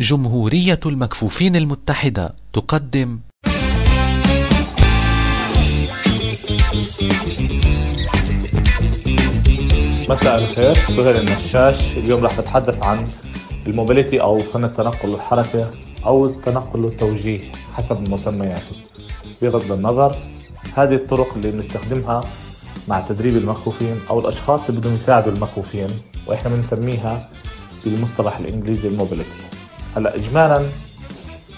جمهورية المكفوفين المتحدة تقدم مساء الخير. سهيل النشاش اليوم راح نتحدث عن الموبيليتي أو فن التنقل والحركه أو التنقل والتوجيه حسب مسمياته. بغض النظر هذه الطرق اللي بنستخدمها مع تدريب المكفوفين أو الأشخاص اللي بدهم يساعدوا المكفوفين وإحنا بنسميها بالمصطلح الإنجليزي الموبيليتي. هلا اجمالا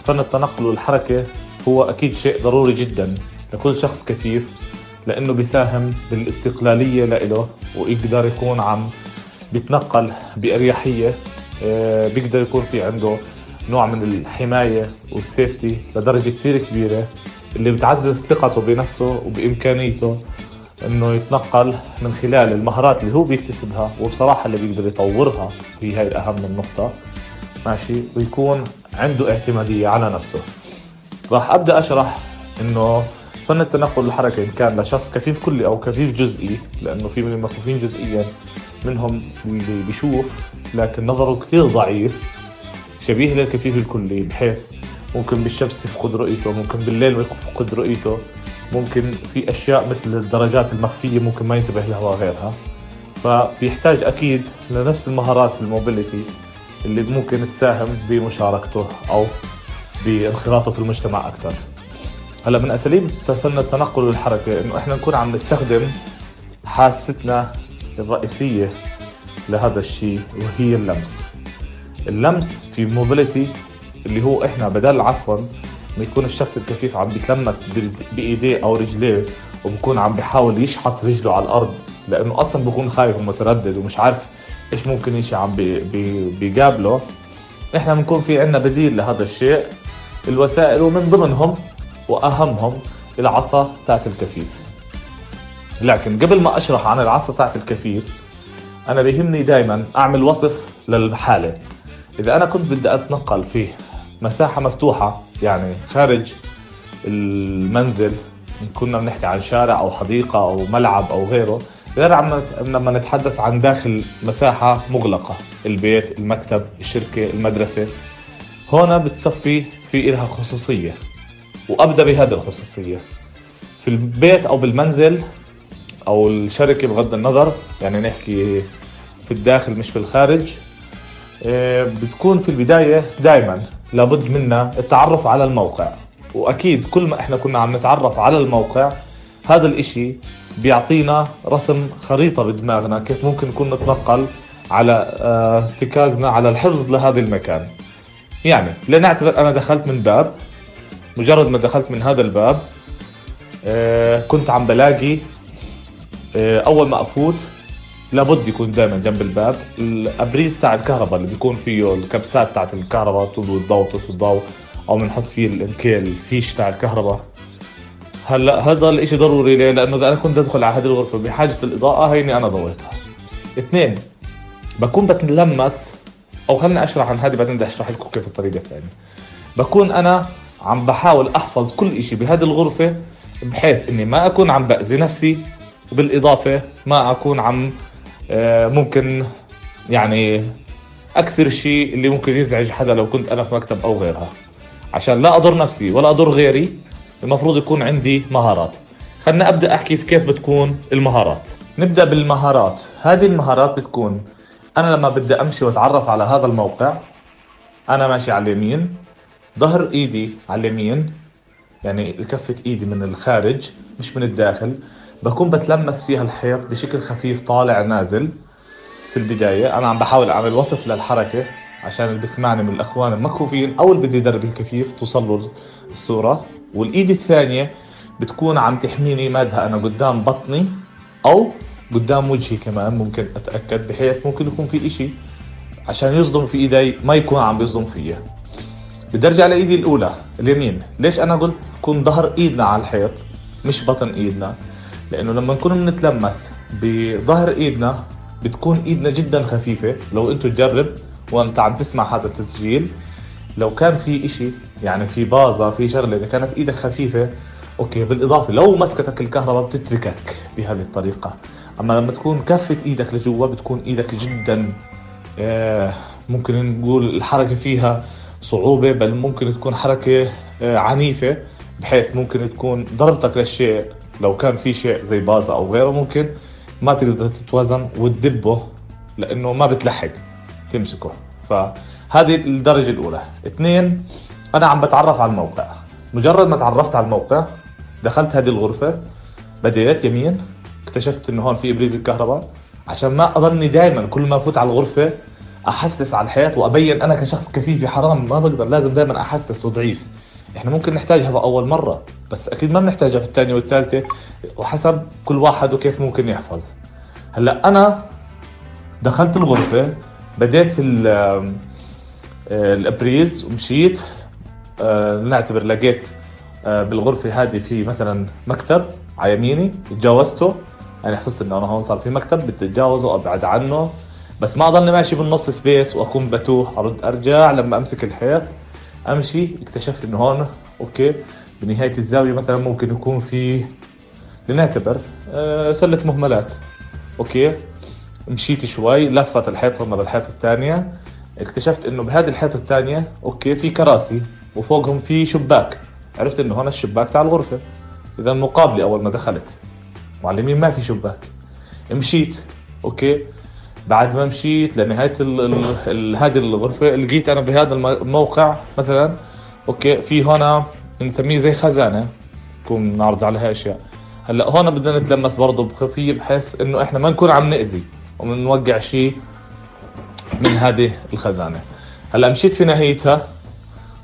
فن التنقل والحركة هو أكيد شيء ضروري جدا لكل شخص كفيف لأنه بيساهم بالاستقلالية لإله ويقدر يكون عم بيتنقل بأريحية آه، بيقدر يكون في عنده نوع من الحماية والسيفتي لدرجة كثير كبيرة اللي بتعزز ثقته بنفسه وبإمكانيته إنه يتنقل من خلال المهارات اللي هو بيكتسبها وبصراحة اللي بيقدر يطورها هي هاي الأهم النقطه ماشي ويكون عنده اعتمادية على نفسه. راح أبدأ أشرح إنه فن التنقل والحركه إن كان لشخص كفيف كلي أو كفيف جزئي لأنه في من المكفوفين جزئيا منهم اللي بيشوف لكن نظره كثير ضعيف شبيه للكفيف الكلي بحيث ممكن بالشمس يفقد رؤيته ممكن بالليل يفقد رؤيته ممكن في أشياء مثل الدرجات المخفية ممكن ما ينتبه لها وغيرها. فبيحتاج أكيد لنفس المهارات في الموبيليتي اللي ممكن تساهم بمشاركته أو بانخراطة في المجتمع أكثر هلا من أساليب فن التنقل والحركه إنه إحنا نكون عم نستخدم حاستنا الرئيسية لهذا الشيء وهي اللمس. اللمس في موبيليتي اللي هو إحنا بدل عفوا ما يكون الشخص الكفيف عم بيتلمس بإيديه أو رجليه وبكون عم بيحاول يشحط رجله على الأرض لأنه أصلا بكون خايف ومتردد ومش عارف إيش ممكن يشي عم بي بي بيقابله. إحنا بنكون في عندنا بديل لهذا الشيء. الوسائل ومن ضمنهم وأهمهم العصا تاعت الكفيف. لكن قبل ما أشرح عن العصا تاعت الكفيف أنا بيهمني دائما أعمل وصف للحالة. إذا أنا كنت بدي أتنقل في مساحة مفتوحة يعني خارج المنزل كنا بنحكي عن شارع أو حديقة أو ملعب أو غيره غير عم لما نتحدث عن داخل مساحة مغلقة البيت المكتب الشركة المدرسة هون بتصفي في إلها خصوصية وأبدأ بهذه الخصوصية. في البيت أو بالمنزل أو الشركة بغض النظر يعني نحكي في الداخل مش في الخارج آه، بتكون في البداية دائما لابد منا التعرف على الموقع. وأكيد كل ما إحنا كنا عم نتعرف على الموقع هذا الإشي بيعطينا رسم خريطة بدماغنا كيف ممكن نكون نتنقل على آه، ارتكازنا على الحفظ لهذا المكان. يعني لنعتبر أنا دخلت من باب مجرد ما دخلت من هذا الباب آه، كنت عم بلاقي آه، أول ما أفوت لابد يكون دائما جنب الباب الأبريز تاع الكهرباء اللي بيكون فيه الكبسات تاعت الكهرباء تضوي الضوء تطفي الضوء أو بنحط فيه الإنكيل الفيش تاع الكهرباء. هلأ هذا الإشي ضروري ليه؟ لأنه إذا أنا كنت أدخل على هذه الغرفة بحاجة الإضاءة هيني أنا ضويتها. اثنين بكون بتلمس أو خليني أشرح عن هذه بعدين بدي أشرح لكم كيف الطريقة الثانية. بكون أنا عم بحاول أحفظ كل إشي بهذه الغرفة بحيث إني ما أكون عم بأذي نفسي وبالإضافة ما أكون عم آه، ممكن يعني أكسر الشيء اللي ممكن يزعج حدا لو كنت أنا في مكتب أو غيرها. عشان لا أضر نفسي ولا أضر غيري المفروض يكون عندي مهارات. خلنا أبدأ أحكي في كيف بتكون المهارات. نبدأ بالمهارات. هذه المهارات بتكون أنا لما بدي أمشي وأتعرف على هذا الموقع أنا ماشي على اليمين ظهر إيدي على اليمين يعني كفة إيدي من الخارج مش من الداخل. بكون بتلمس فيها الحيط بشكل خفيف طالع نازل. في البداية أنا عم بحاول أعمل وصف للحركة عشان اللي بسمعني من الأخوان المكفوفين أو اللي بدي يدرب الكفيف توصل له الصورة. والإيد الثانية بتكون عم تحميني مادها أنا قدام بطني أو قدام وجهي كمان ممكن أتأكد بحيث ممكن يكون في إشي عشان يصدم في إيدي ما يكون عم بيصدم فيا. بدي أرجع لإيدي الأولى اليمين. ليش أنا قلت تكون ظهر إيدنا على الحيط مش بطن إيدنا؟ لأنه لما نكون بنتلمس بظهر إيدنا بتكون إيدنا جدا خفيفة. لو أنتم تجرب وأنت عم تسمع هذا التسجيل لو كان في إشي يعني في بازة في شغله إذا كانت إيدك خفيفة أوكي بالإضافة لو مسكتك الكهرباء بتتركك بهذه الطريقة. أما لما تكون كفة إيدك لجوا بتكون إيدك جدا آه، ممكن نقول الحركة فيها صعوبة بل ممكن تكون حركة آه، عنيفة بحيث ممكن تكون ضربتك للشيء لو كان في شيء زي بازا أو غيره ممكن ما تقدر تتوازن وتدبه لأنه ما بتلحق تمسكه. فهذه الدرجة الأولى. اثنين أنا عم بتعرف على الموقع. مجرد ما تعرفت على الموقع دخلت هذه الغرفة بديت يمين اكتشفت إنه هون في إبريز الكهرباء. عشان ما اضلني دائما كل ما أفوت على الغرفة أحسس على الحياة وأبين أنا كشخص كفيفي حرام ما بقدر لازم دائما أحسس وضعيف. إحنا ممكن نحتاجها باول مرة بس أكيد ما بنحتاجها في الثانية والثالثة وحسب كل واحد وكيف ممكن يحفظ. هلأ أنا دخلت الغرفة بديت في الأبريز ومشيت. آه، نعتبر لقيت آه، بالغرفة هذه في مثلا مكتب على يميني تجاوزته. يعني حفظت إنه أنا هون صار في مكتب بدي أتجاوزه أبعد عنه. بس ما اضلني ماشي بالنص space وأكون بتوه أرد أرجع. لما أمسك الحيط أمشي. اكتشفت إنه هون okay. بنهاية الزاوية مثلا ممكن يكون في لنعتبر آه سلة مهملات. okay. مشيت شوي لفت الحيط صرنا بالحيط الثانية. اكتشفت إنه بهذه الحيط الثانية okay في كراسي وفوقهم في شباك. عرفت إنه هون الشباك تاع الغرفة. إذا مقابلي أول ما دخلت معلمين ما في شباك. مشيت okay. بعد ما مشيت لنهاية هذه الغرفة لقيت أنا بهذا الموقع مثلا أوكي في هنا بنسميه زي خزانة. نكون نعرض عليها أشياء. هلأ هون بدنا نتلمس برضه بخفية بحيث إنه إحنا ما نكون عم نأذي ومنوقع شيء من هذه الخزانة. هلا مشيت في نهايتها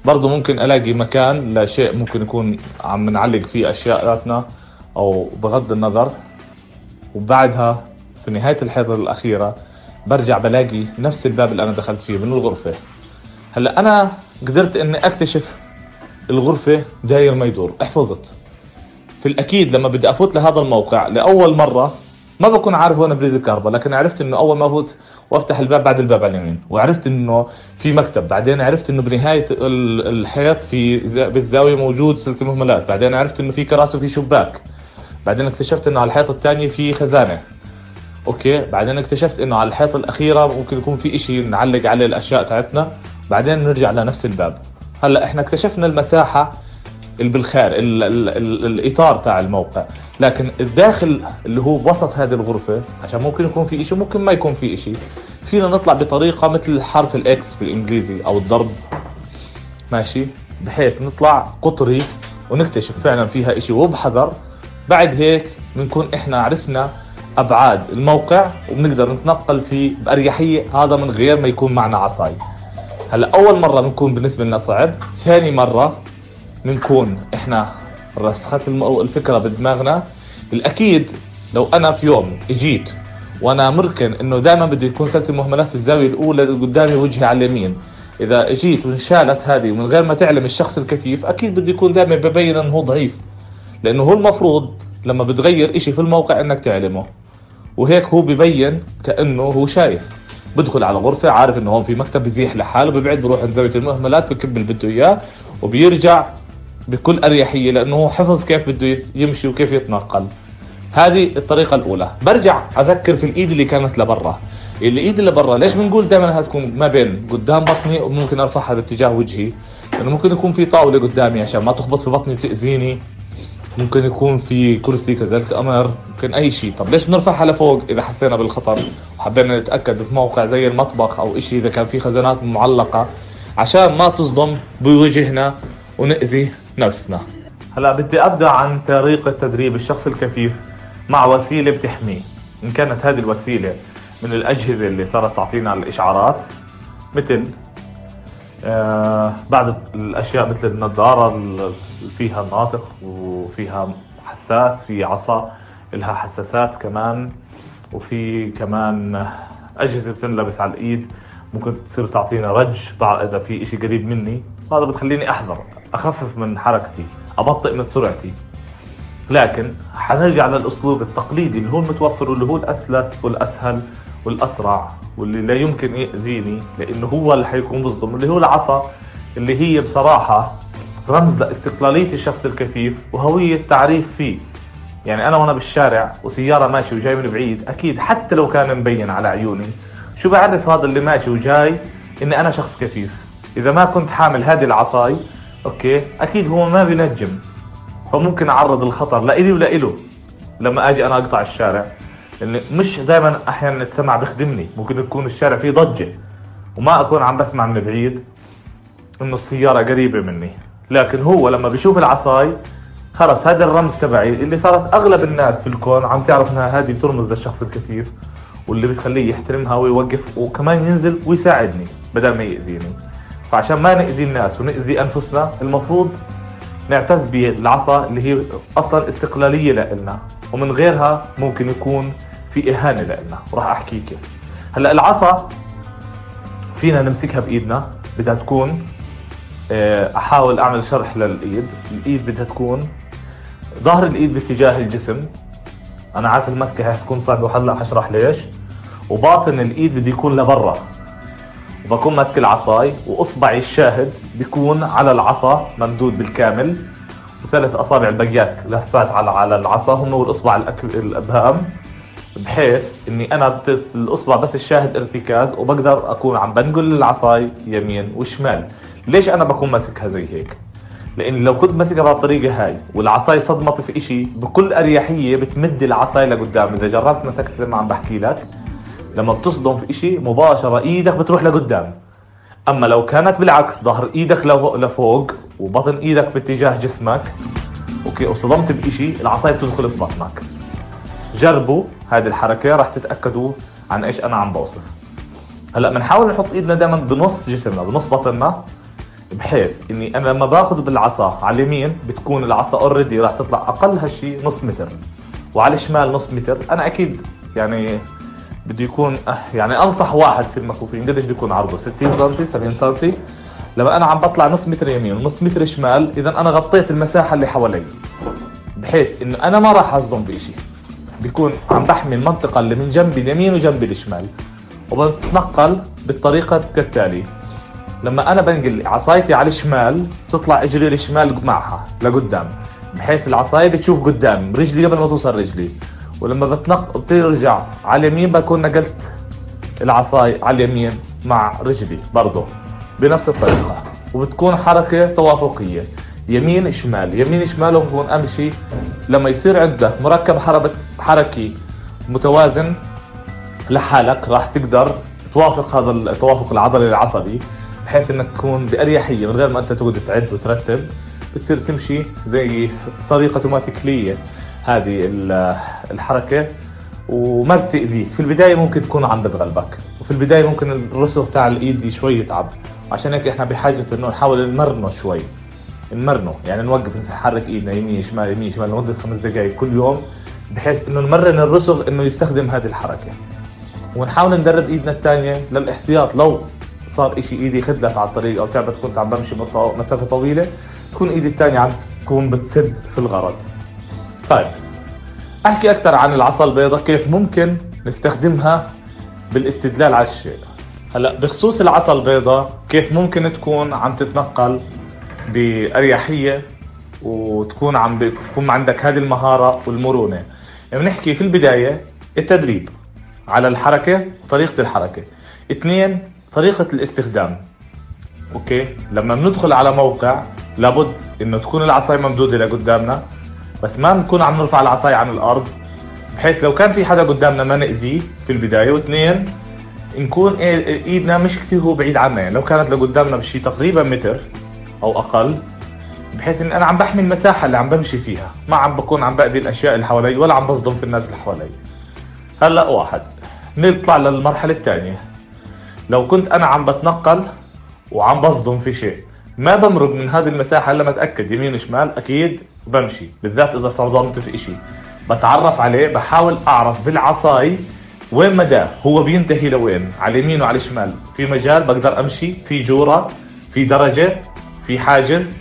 برضه ممكن ألاقي مكان لشيء ممكن يكون عم نعلق فيه اشياءاتنا أو بغض النظر. وبعدها في نهاية الحيطه الأخيرة برجع بلاقي نفس الباب اللي أنا دخلت فيه من الغرفة. هلا أنا قدرت إني أكتشف الغرفة داير ما يدور حفظت في الأكيد لما بدي أفوت لهذا الموقع لأول مرة ما بكون عارف وين بريز الكهرباء لكن عرفت إنه أول ما أفوت وأفتح الباب بعد الباب على اليمين وعرفت إنه في مكتب بعدين عرفت إنه بنهاية الحيط في بالزاوية موجود سلة مهملات بعدين عرفت إنه في كراسي وفي شباك بعدين اكتشفت إنه على الحيط الثاني في خزانة. okay بعدين اكتشفت إنه على الحيط الأخيرة ممكن يكون في إشي نعلق عليه الأشياء تاعتنا بعدين نرجع لنفس الباب. هلأ إحنا اكتشفنا المساحة ال الإطار تاع الموقع. لكن الداخل اللي هو بوسط هذه الغرفة عشان ممكن يكون في شيء ممكن ما يكون في شيء فينا نطلع بطريقة مثل حرف الاكس بالإنجليزي أو الضرب. ماشي؟ بحيث نطلع قطري ونكتشف فعلا فيها شيء وبحذر. بعد هيك بنكون إحنا عرفنا أبعاد الموقع وبنقدر نتنقل فيه بأريحية. هذا من غير ما يكون معنا عصاي. هلا أول مرة بنكون بالنسبة لنا صعب ثاني مرة بنكون إحنا رسخت الفكرة بدماغنا. الاكيد لو أنا في يوم إجيت وأنا مركن إنه دائما بده يكون سله المهملات في الزاوية الأولى قدامي وجهي على اليمين. إذا إجيت وانشالت هذه من غير ما تعلم الشخص الكفيف أكيد بده يكون دائما ببين إنه هو ضعيف. لأنه هو المفروض لما بتغير إشي في الموقع إنك تعلمه. وهيك هو ببين كأنه هو شايف. بدخل على غرفة عارف إنه هون في مكتب بزيح لحاله ببعد بروح عند زاوية المهملات بكب اللي بده إياه وبيرجع بكل أريحية لأنه حفظ كيف بده يمشي وكيف يتنقل هذه الطريقة الأولى. برجع أذكر في الإيد اللي كانت لبرا. الإيد اللي برا ليش بنقول دائما هتكون ما بين قدام بطني وممكن أرفعها باتجاه وجهي؟ لأنه ممكن يكون في طاولة قدامي عشان ما تخبط في بطني وتأذيني. ممكن يكون في كرسي كذلك أمر ممكن أي شيء. طب ليش بنرفعها لفوق إذا حسينا بالخطر؟ وحبينا نتأكد في موقع زي المطبخ أو شيء إذا كان في خزانات معلقة عشان ما تصدم بوجهنا ونأذي. نفسنا. هلا بدي أبدأ عن طريقه تدريب الشخص الكفيف مع وسيلة بتحميه. إن كانت هذه الوسيلة من الأجهزة اللي صارت تعطينا الإشعارات مثل آه بعض الأشياء مثل النظاره اللي فيها ناطق وفيها حساس في عصا لها حساسات كمان وفي كمان أجهزة بتنلبس على الإيد. ممكن تصير تعطينا رج إذا في إشي قريب مني هذا بتخليني أحذر. أخفف من حركتي أبطئ من سرعتي. لكن حنرجع للأسلوب التقليدي اللي هو المتوفر واللي هو الأسلس والأسهل والأسرع واللي لا يمكن يأذيني لأنه هو اللي حيكون بصدم اللي هو العصا اللي هي بصراحة رمز لاستقلالية الشخص الكفيف وهوية تعريف فيه. يعني أنا وأنا بالشارع وسيارة ماشي وجاي من بعيد أكيد حتى لو كان مبين على عيوني شو بعرف هذا اللي ماشي وجاي إني أنا شخص كفيف. إذا ما كنت حامل هذه العصاي أوكي؟ أكيد هو ما بينجم. هو ممكن اعرض الخطر لإلي ولإله لما آجي أنا أقطع الشارع لأن مش دائما أحيانا السمع بخدمني ممكن يكون الشارع فيه ضجة. وما أكون عم بسمع من بعيد إنه السيارة قريبة مني. لكن هو لما بيشوف العصاي خلص هذا الرمز تبعي اللي صارت أغلب الناس في الكون عم تعرف إنها هذه بترمز للشخص الكفيف واللي بتخليه يحترمها ويوقف وكمان ينزل ويساعدني بدل ما يأذيني. فعشان ما نأذي الناس ونأذي أنفسنا المفروض نعتز بالعصا اللي هي أصلا استقلالية لنا ومن غيرها ممكن يكون في إهانة لنا وراح أحكي كيف. هلأ العصا فينا نمسكها بإيدنا بدها تكون آه، أحاول أعمل شرح للإيد. الإيد بدها تكون ظهر الإيد باتجاه الجسم. أنا عارف المسكة هتكون صعبة وهلا حشرح ليش. وباطن الإيد بده يكون لبرا. وبكون ماسك العصاي وأصبعي الشاهد بيكون على العصا ممدود بالكامل. وثلاث أصابع البقيات لفات على على العصا هم والأصبع الأبهام بحيث إني أنا. الأصبع بس الشاهد ارتكاز وبقدر أكون عم بنقل العصاي يمين وشمال. ليش أنا بكون ماسكها زي هيك؟ لأن لو كنت ماسكها بهالطريقه هاي والعصاي صدمت في إشي بكل أريحية بتمد العصاي لقدام. إذا جربت مسكت زي ما عم بحكي لك لما بتصدم في إشي مباشرة إيدك بتروح لقدام. أما لو كانت بالعكس ظهر إيدك لفوق وبطن إيدك باتجاه جسمك okay وصدمت بإشي العصاية بتدخل في بطنك. جربوا هذه الحركة راح تتأكدوا عن إيش أنا عم بوصف. هلأ بنحاول نحط إيدنا دائما بنص جسمنا بنص بطننا بحيث إني أنا لما باخذ بالعصا على اليمين بتكون العصا already راح تطلع أقل هالشيء نص متر وعلى الشمال نص متر. أنا أكيد يعني بده يكون أه، يعني أنصح واحد في المكفوفين قديش بده يكون عرضه؟ 60 سم 70 سم لما أنا عم بطلع نص متر يمين ونص متر شمال إذا أنا غطيت المساحة اللي حوالي بحيث إنه أنا ما راح أصدم بشيء بيكون عم بحمي المنطقة اللي من جنبي اليمين وجنبي الشمال وبتنقل بالطريقة كالتالي. لما أنا بنقل عصايتي على الشمال تطلع إجري الشمال معها لقدام بحيث العصاية بتشوف قدام رجلي قبل ما توصل رجلي. ولما بتنق بترجع على اليمين بكون نقلت العصاي على اليمين مع رجلي برضه بنفس الطريقة. وبتكون حركة توافقية. يمين شمال. يمين شمال وبكون امشي لما يصير عندك مركب حركي متوازن لحالك راح تقدر توافق هذا التوافق العضلي العصبي بحيث إنك تكون بأريحية من غير ما أنت تقعد تعد وترتب. بتصير تمشي زي طريقة اوتوماتيكيه هذه الحركة. وما بتأذيك. في البداية ممكن تكون عم بتغلبك. وفي البداية ممكن الرسغ تاع الإيد شوي يتعب. عشان هيك إحنا بحاجة إنه نحاول نمرنه شوي. نمرنه. يعني نوقف نحرك إيدنا يمين شمال يمين شمال لمده خمس دقائق كل يوم بحيث إنه نمرن الرسغ إنه يستخدم هذه الحركة. ونحاول ندرب إيدنا الثانية للاحتياط. لو صار إشي إيدي خدلت على الطريق أو تعبت كنت عم بمشي مسافة طويلة تكون إيدي الثانية عم تكون بتسد في الغرض. طيب. أحكي أكثر عن العصا البيضاء كيف ممكن نستخدمها بالاستدلال على الشيء هلأ بخصوص العصا البيضاء كيف ممكن تكون عم تتنقل بأريحية وتكون عم بتكون عندك هذه المهارة والمرونة؟ بنحكي في البداية التدريب على الحركة طريقه الحركة. اثنين طريقة الاستخدام. أوكي؟ لما بندخل على موقع لابد إنه تكون العصايه ممدودة لقدامنا. بس ما نكون عم نرفع العصاية عن الأرض بحيث لو كان في حدا قدامنا ما نأذيه في البداية. واثنين نكون إيدنا مش كثير هو بعيد عنا يعني لو كانت لقدامنا بشي تقريبا متر أو أقل بحيث إن أنا عم بحمي المساحة اللي عم بمشي فيها. ما عم بكون عم بأذي الأشياء اللي حوالي ولا عم بصدم في الناس اللي حوالي. هلأ واحد نطلع للمرحلة الثانية. لو كنت أنا عم بتنقل وعم بصدم في شيء ما بمرق من هذه المساحة إلا ما أتأكد يمين وشمال أكيد بمشي بالذات إذا صدمت في إشي. بتعرف عليه بحاول أعرف بالعصاي وين مدى هو بينتهي لوين؟ على اليمين وعلى الشمال. في مجال بقدر أمشي في جورة في درجة في حاجز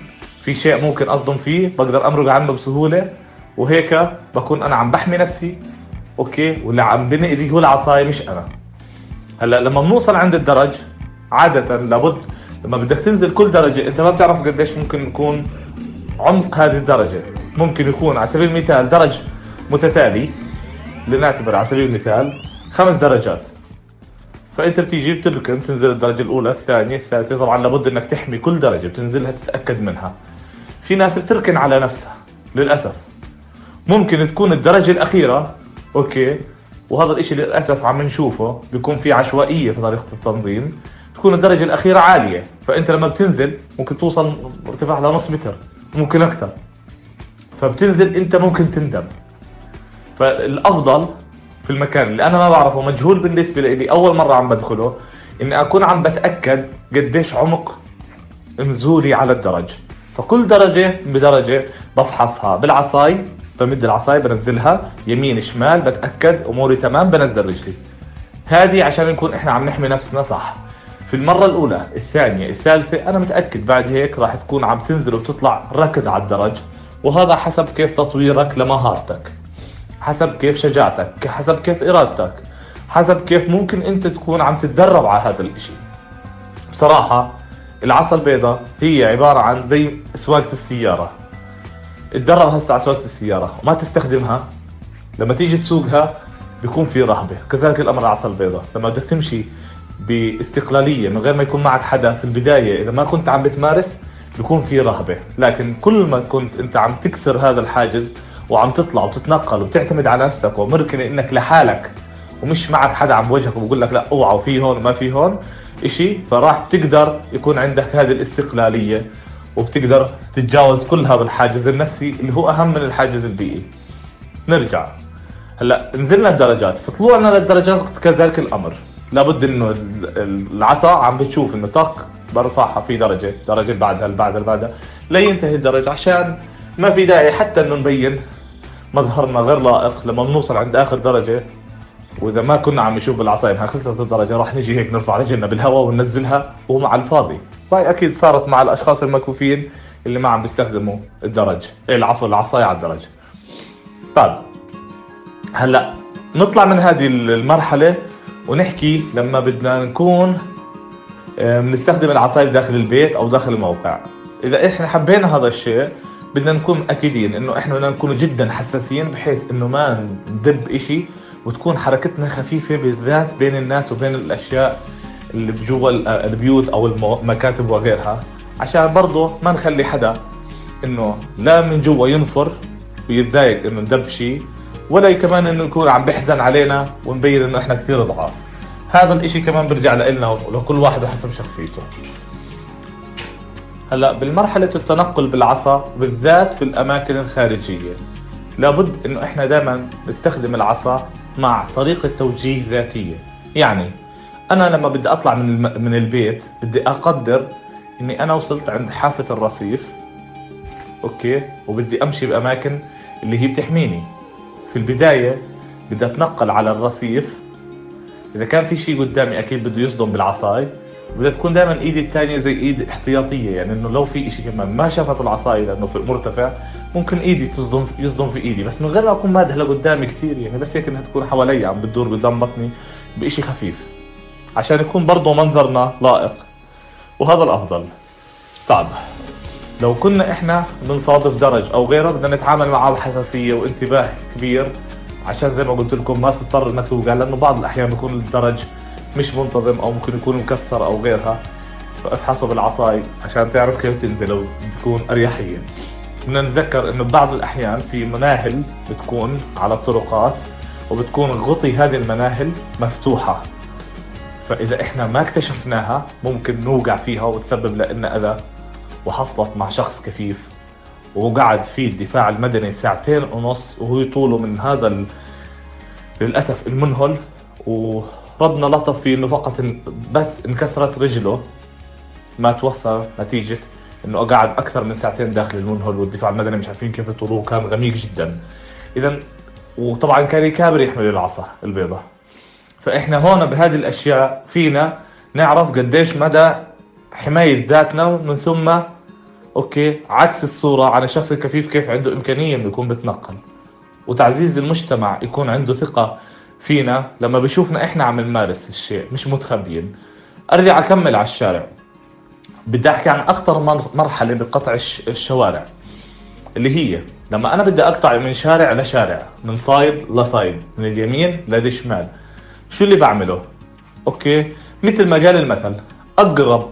في شيء ممكن أصدم فيه بقدر أمرق عنه بسهولة. وهيك بكون أنا عم بحمي نفسي. أوكي؟ واللي عم بنأذي هو العصاي مش أنا. هلأ لما بنوصل عند الدرج عادة لابد لما بدك تنزل كل درجة أنت ما بتعرف قديش ممكن يكون عمق هذه الدرجة. ممكن يكون على سبيل المثال درج متتالي لنعتبر على سبيل المثال خمس درجات. فأنت بتيجي بتركن بتنزل الدرجة الأولى الثانية الثالثة. طبعا لابد إنك تحمي كل درجة بتنزلها تتأكد منها. في ناس بتركن على نفسها للأسف. ممكن تكون الدرجة الأخيرة أوكي. وهذا الإشي للأسف عم نشوفه بيكون في عشوائية في طريقة التنظيم. تكون الدرجة الأخيرة عالية فأنت لما بتنزل ممكن توصل ارتفاع لنص متر. ممكن أكثر فبتنزل أنت ممكن تندم. فالأفضل في المكان اللي أنا ما بعرفه مجهول بالنسبة لي اول مرة عم بدخله إني أكون عم بتأكد قديش عمق نزولي على الدرج. فكل درجة بدرجة بفحصها. بالعصاي بمد العصاي بنزلها. يمين شمال بتأكد أموري تمام بنزل رجلي. هذه عشان نكون إحنا عم نحمي نفسنا صح. في المرة الأولى الثانية الثالثة أنا متأكد بعد هيك راح تكون عم تنزل وتطلع ركض على الدرج. وهذا حسب كيف تطويرك لمهارتك حسب كيف شجاعتك حسب كيف إرادتك حسب كيف ممكن أنت تكون عم تتدرب على هذا الإشي. بصراحة العصا البيضاء هي عبارة عن زي سواقة السيارة. اتدرب هسه على سواقة السيارة وما تستخدمها. لما تيجي تسوقها بيكون في رهبة. كذلك الأمر العصا البيضاء. لما بدك تمشي باستقلالية من غير ما يكون معك حدا في البداية. إذا ما كنت عم بتمارس بيكون في رهبة. لكن كل ما كنت أنت عم تكسر هذا الحاجز وعم تطلع وتتنقل وتعتمد على نفسك ومركن إنك لحالك ومش معك حدا عم بوجهك وبقول لك لا أوعى وفي هون وما في هون إشي فراح تقدر يكون عندك هذه الاستقلالية وبتقدر تتجاوز كل هذا الحاجز النفسي اللي هو أهم من الحاجز البيئي. نرجع. هلأ نزلنا الدرجات. فطلوعنا للدرجات كذلك الأمر. لابد إنه العصا عم بتشوف إنه طق برفعها في درجة درجة بعدها اللي بعدها اللي بعدها لينتهي الدرجة عشان ما في داعي حتى إنه نبين مظهرنا غير لائق لما بنوصل عند آخر درجة وإذا ما كنا عم نشوف بالعصايه إنها خلصت الدرجة راح نجي هيك نرفع رجلنا بالهواء وننزلها ومع الفاضي. وهي أكيد صارت مع الأشخاص المكفوفين اللي ما عم بيستخدموا الدرج العفو العصاية على الدرج. طيب هلأ نطلع من هذه المرحلة ونحكي لما بدنا نكون آه، بنستخدم العصاية داخل البيت أو داخل الموقع. إذا إحنا حبينا هذا الشيء بدنا نكون اكيدين إنه إحنا بدنا نكون جدا حساسين بحيث إنه ما ندب إشي وتكون حركتنا خفيفة بالذات بين الناس وبين الأشياء اللي بجوا البيوت أو المكاتب وغيرها. عشان برضه ما نخلي حدا إنه لا من جوا ينفر ويتضايق إنه ندب شيء. ولا كمان إنه يكون عم بيحزن علينا ونبين إنه إحنا كثير ضعاف. هذا الإشي كمان بيرجع لنا ولكل واحد حسب شخصيته. هلأ بالمرحلة التنقل بالعصا بالذات في الأماكن الخارجية لابد إنه إحنا دائما نستخدم العصا مع طريقة توجيه ذاتية. يعني أنا لما بدي أطلع من من البيت بدي أقدر إني أنا وصلت عند حافة الرصيف أوكي وبدي أمشي بأماكن اللي هي بتحميني. في البداية بدي أتنقل على الرصيف. إذا كان في شيء قدامي أكيد بده يصدم بالعصاي. بدها تكون دائما إيدي الثانية زي إيد احتياطية يعني إنه لو في شيء كمان ما شافته العصايه لأنه في مرتفع ممكن إيدي تصدم يصدم في إيدي. بس من غير ما أكون مادها لقدامي كثير يعني بس هيك إنها تكون حوالي عم بتدور قدام بطني بشيء خفيف. عشان يكون برضه منظرنا لائق. وهذا الأفضل. طيب لو كنا إحنا بنصادف درج أو غيره بدنا نتعامل معه بحساسية وانتباه كبير عشان زي ما قلت لكم ما تضطر إنك توقع لأنه بعض الأحيان بيكون الدرج مش منتظم أو ممكن يكون مكسر أو غيرها. فافحصه بالعصاي عشان تعرف كيف تنزل وبتكون أريحية. بدنا نتذكر إنه بعض الأحيان في مناهل بتكون على الطرقات وبتكون غطي هذه المناهل مفتوحة. فإذا إحنا ما اكتشفناها ممكن نوقع فيها وتسبب لنا أذى. وحصلت مع شخص كفيف وقعد فيه الدفاع المدني ساعتين ونص وهو طوله من هذا للأسف المنهل. و ربنا لطف فيه إنه فقط بس انكسرت رجله. ما توفى نتيجة إنه قعد أكثر من ساعتين داخل المنهل والدفاع المدني مش عارفين كيف يطولوه كان غميق جدا. اذا وطبعا كان يكابر يحمل العصا البيضة فإحنا هون بهذه الأشياء فينا نعرف قديش مدى حماية ذاتنا ومن ثم أوكي؟ عكس الصورة عن الشخص الكفيف كيف عنده إمكانية إنه يكون بتنقل وتعزيز المجتمع يكون عنده ثقة فينا لما بيشوفنا إحنا عم نمارس الشيء مش متخبيين. أرجع أكمل على الشارع. بدي أحكي عن أخطر مرحلة بقطع الشوارع. اللي هي لما أنا بدي أقطع من شارع لشارع من صايد لصايد من اليمين للشمال شو اللي بعمله؟ أوكي؟ مثل ما قال المثل أقرب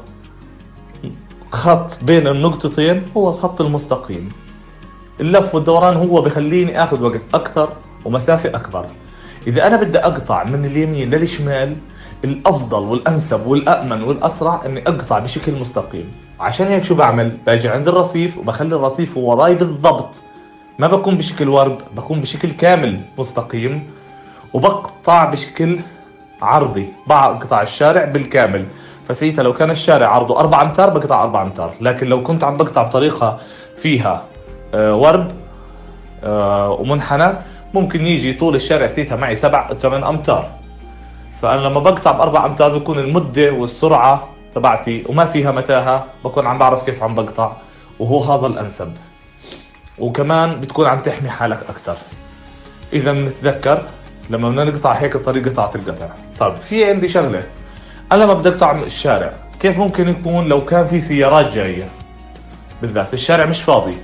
خط بين النقطتين هو الخط المستقيم. اللف والدوران هو بخليني آخذ وقت أكثر ومسافة أكبر. إذا أنا بدي أقطع من اليمين للشمال الأفضل والأنسب والامن والأسرع إني أقطع بشكل مستقيم. عشان هيك شو بعمل؟ باجي عند الرصيف وبخلي الرصيف وراي بالضبط. ما بكون بشكل ورد بكون بشكل كامل مستقيم وبقطع بشكل عرضي. بقطع الشارع بالكامل. فسيتها لو كان الشارع عرضه 4 أمتار بقطع 4 أمتار. لكن لو كنت عم بقطع بطريقة فيها آه، ورد آه، ومنحنى ممكن يجي طول الشارع سيتها معي 7 8 أمتار. فأنا لما بقطع بأربع أمتار بكون المدة والسرعة تبعتي وما فيها متاهة بكون عم بعرف كيف عم بقطع وهو هذا الأنسب. وكمان بتكون عم تحمي حالك أكثر إذا بنتذكر لما بدنا نقطع هيك الطريق قطعة القطع. طيب في عندي شغلة. أنا لما بدي أقطع الشارع. كيف ممكن يكون لو كان في سيارات جاية؟ بالذات الشارع مش فاضي.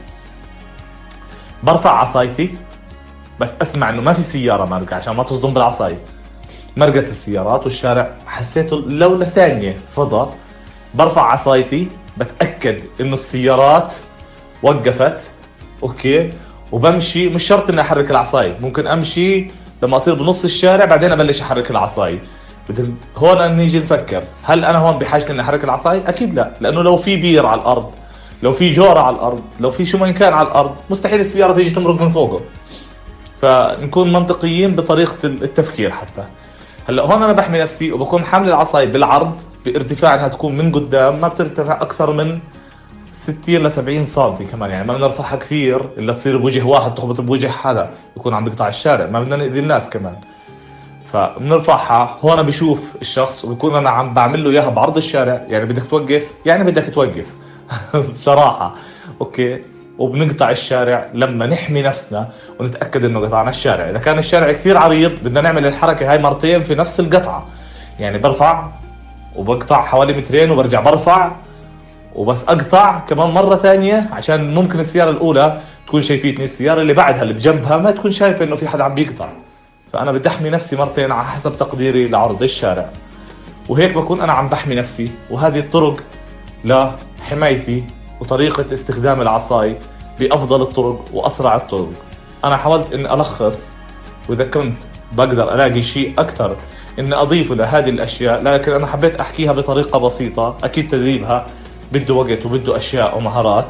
برفع عصايتي بس أسمع إنه ما في سيارة مارقه عشان ما تصدم بالعصاية. مرقت السيارات والشارع حسيته لو لثانية فضى. برفع عصايتي بتأكد إنه السيارات وقفت. okay. وبمشي مش شرط إني أحرك العصاية. ممكن أمشي لما اصير بنص الشارع بعدين أبلش أحرك العصاية هون نيجي نفكر هل أنا هون بحاجة إني أحرك العصاية أكيد لا لأنه لو في بير على الأرض لو في جورة على الأرض لو في شو ما كان على الأرض مستحيل السيارة تيجي تمرق من فوقه. فنكون منطقيين بطريقة التفكير حتى. هلأ هون أنا بحمي نفسي وبكون حامل العصاي بالعرض بارتفاع إنها تكون من قدام ما بترتفع أكثر من 60 ل 70 سم كمان يعني ما بنرفعها كثير إلا تصير بوجه واحد تخبط بوجه حدا يكون عم بقطع الشارع ما بدنا نأذي الناس كمان. فبنرفعها. هون بشوف الشخص وبكون أنا عم بعمل له إياها بعرض الشارع. يعني بدك توقف؟ يعني بدك توقف. بصراحة. أوكي. وبنقطع الشارع لما نحمي نفسنا ونتأكد إنه قطعنا الشارع. إذا كان الشارع كثير عريض بدنا نعمل الحركة هاي مرتين في نفس القطعة. يعني برفع وبقطع حوالي مترين وبرجع برفع وبس أقطع كمان مرة ثانية عشان ممكن السيارة الأولى تكون شايفيتني. السيارة اللي بعدها اللي بجنبها ما تكون شايفة إنه في حدا عم بيقطع. فأنا بدي أحمي نفسي مرتين على حسب تقديري لعرض الشارع. وهيك بكون أنا عم بحمي نفسي وهذه الطرق لحمايتي وطريقة استخدام العصاي بأفضل الطرق وأسرع الطرق. أنا حاولت أن ألخص وإذا كنت بقدر ألاقي شيء أكثر أن أضيفه لهذه الأشياء لكن أنا حبيت أحكيها بطريقة بسيطة أكيد تدريبها بده وقت وبده أشياء ومهارات.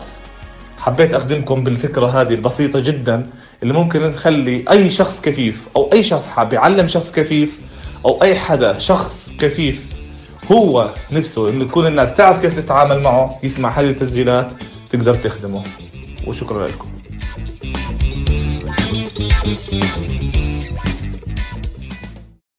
حبيت أخدمكم بالفكرة هذه البسيطة جدا اللي ممكن تخلي أي شخص كفيف أو أي شخص حاب يعلم شخص كفيف أو أي حدا شخص كفيف هو نفسه إنه تكون الناس تعرف كيف تتعامل معه يسمع هذه التسجيلات تقدر تخدمه. وشكرا لكم.